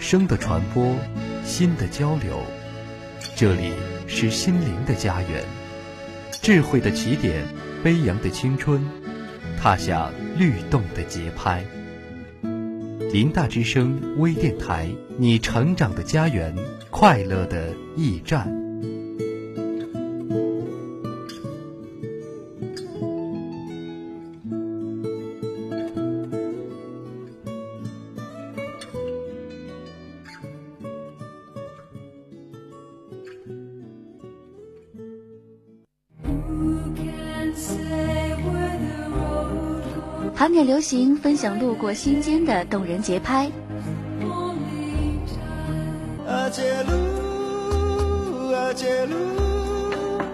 声的传播，心的交流。这里是心灵的家园，智慧的起点，飞扬的青春，踏响律动的节拍。林大之声微电台，你成长的家园，快乐的驿站。盘点流行，分享路过心间的动人节拍。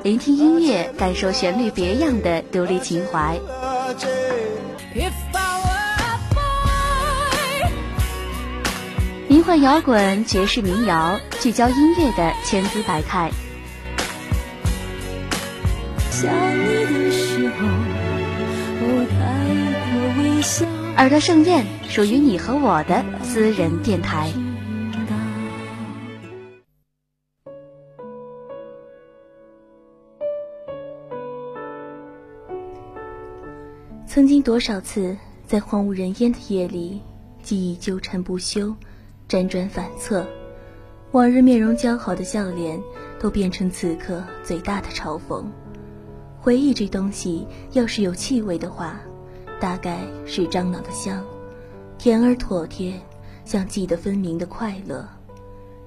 聆听音乐，感受旋律别样的独立情怀。迷幻摇滚、爵士民谣，聚焦音乐的千姿百态。想你的时候。耳朵盛宴，属于你和我的私人电台。曾经多少次在荒无人烟的夜里，记忆纠缠不休，辗转反侧，往日面容姣好的笑脸，都变成此刻最大的嘲讽。回忆这东西，要是有气味的话。大概是樟脑的香，甜而妥帖，像记得分明的快乐；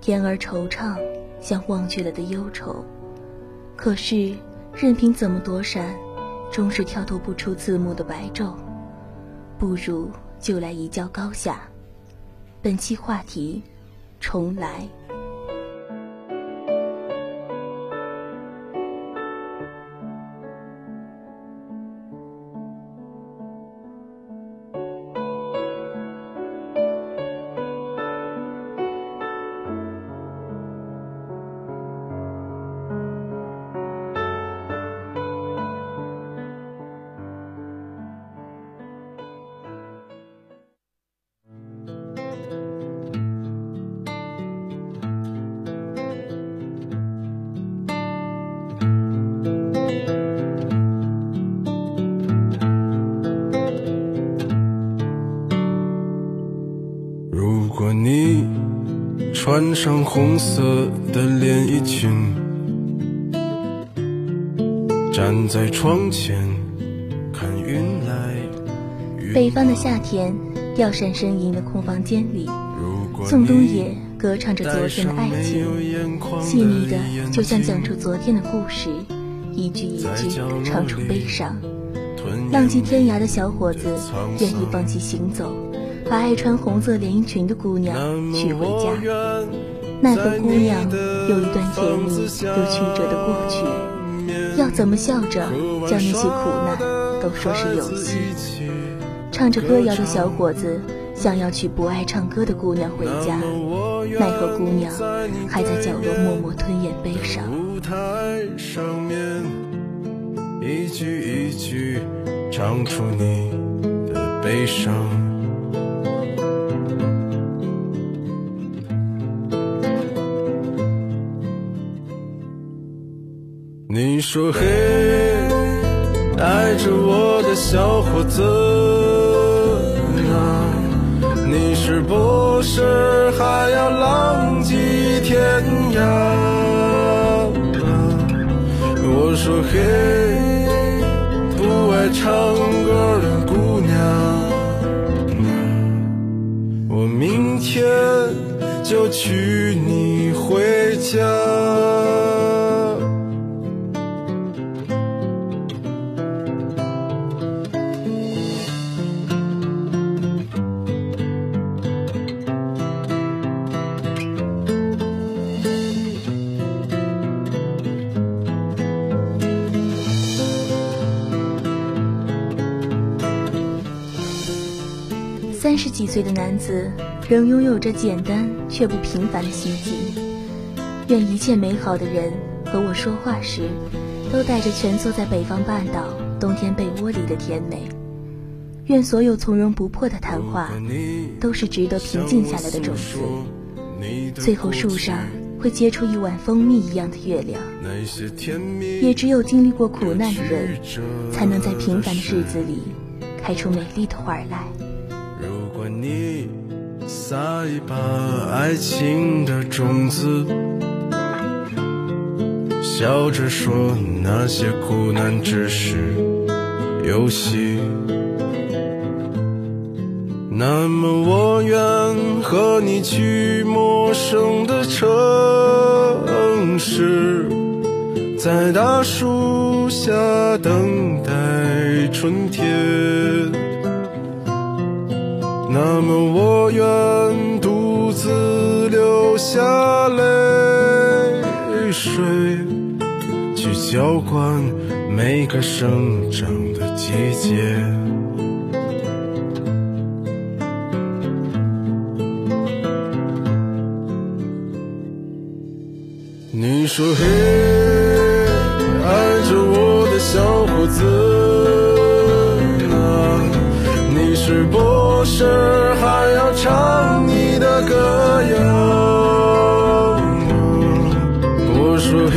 甜而惆怅，像忘却了的忧愁。可是，任凭怎么躲闪，终是跳脱不出字幕的白昼。不如就来一较高下。本期话题：重来。穿上红色的连衣裙，站在窗前看云来。北方的夏天，吊扇呻吟的空房间里，宋冬野歌唱着昨天的爱情，细腻的就像讲出昨天的故事，一句一句唱出悲伤。浪迹天涯的小伙子愿意放弃行走。把爱穿红色连衣裙的姑娘娶回家，奈何姑娘有一段甜蜜又曲折的过去，要怎么笑着将那些苦难都说是游戏？唱着歌谣的小伙子想要娶不爱唱歌的姑娘回家，奈何姑娘还在角落默默吞咽悲伤。一句一句唱出你的悲伤。说嘿，爱着我的小伙子啊，你是不是还要浪迹天涯？我说嘿，不爱唱歌的姑娘，我明天就娶你回家。几岁的男子仍拥有着简单却不平凡的心境。愿一切美好的人和我说话时，都带着蜷缩在北方半岛冬天被窝里的甜美。愿所有从容不迫的谈话，都是值得平静下来的种子，最后树上会结出一碗蜂蜜一样的月亮。也只有经历过苦难的人，才能在平凡的日子里开出美丽的花来。撒一把爱情的种子，笑着说那些苦难只是游戏。那么我愿和你去陌生的城市，在大树下等待春天。那么我愿独自流下泪水，去浇灌每个生长的季节。你说嘿，爱着我的小伙子这儿还要唱你的歌谣？我说嘿，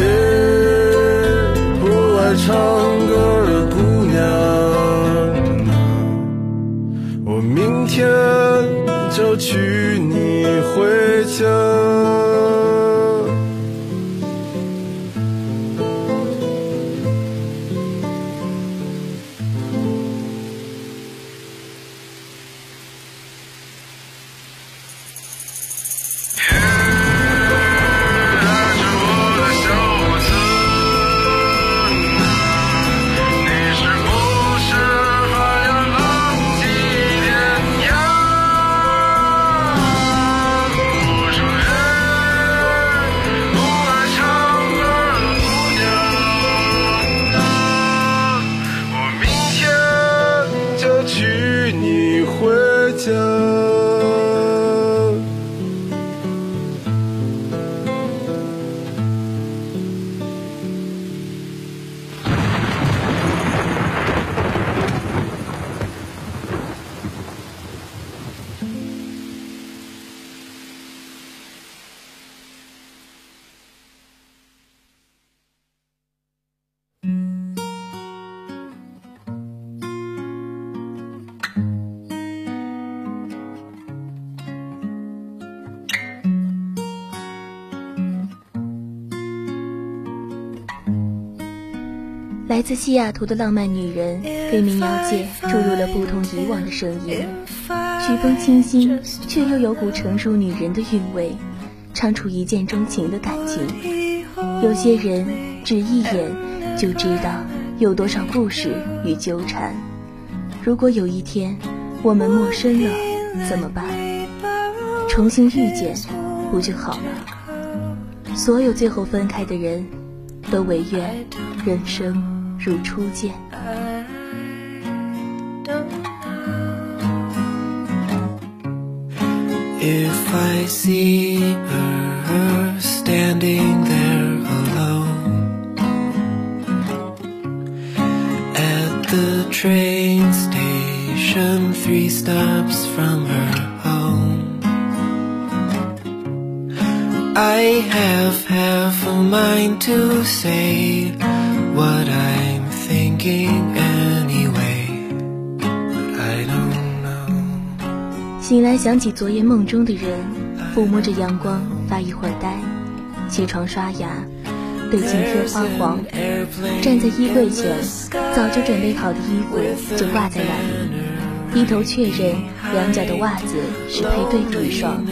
来自西雅图的浪漫女人，给民谣界注入了不同以往的声音，曲风清新，却又有股成熟女人的韵味，唱出一见钟情的感情。有些人只一眼就知道有多少故事与纠缠。如果有一天我们陌生了，怎么办？重新遇见，不就好了？所有最后分开的人，都唯愿人生。如初见。If I see her standing there alone at the train station, three stops from her home, I have half a mind to say What I'm thinking anyway I don't know. 醒来想起昨夜梦中的人，抚摸着阳光发一会儿呆，起床刷牙，对镜贴花黄，站在衣柜前，早就准备好的衣服就挂在那里，低头确认两脚的袜子是配对的一双，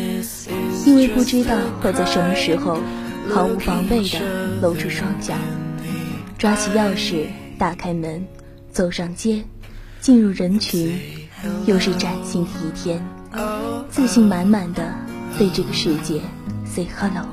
因为不知道会在什么时候毫无防备地露出双脚，抓起钥匙。打开门，走上街，进入人群，又是崭新的一天，自信满满的对这个世界 say hello。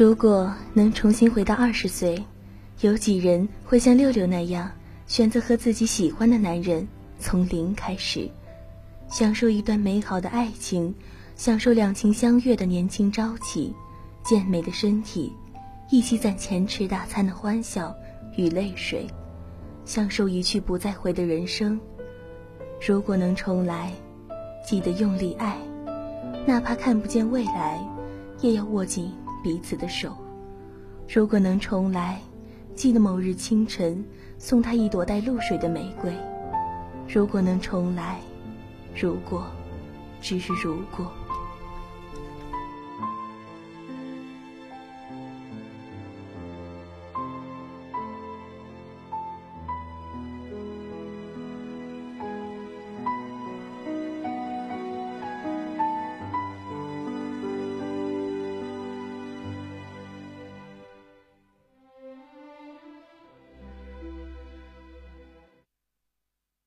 如果能重新回到二十岁，有几人会像六六那样选择和自己喜欢的男人从零开始，享受一段美好的爱情，享受两情相悦的年轻朝气，健美的身体，一起攒钱吃大餐的欢笑与泪水，享受一去不再回的人生。如果能重来，记得用力爱，哪怕看不见未来，也要握紧彼此的手。如果能重来，记得某日清晨送他一朵带露水的玫瑰。如果能重来，如果，只是如果。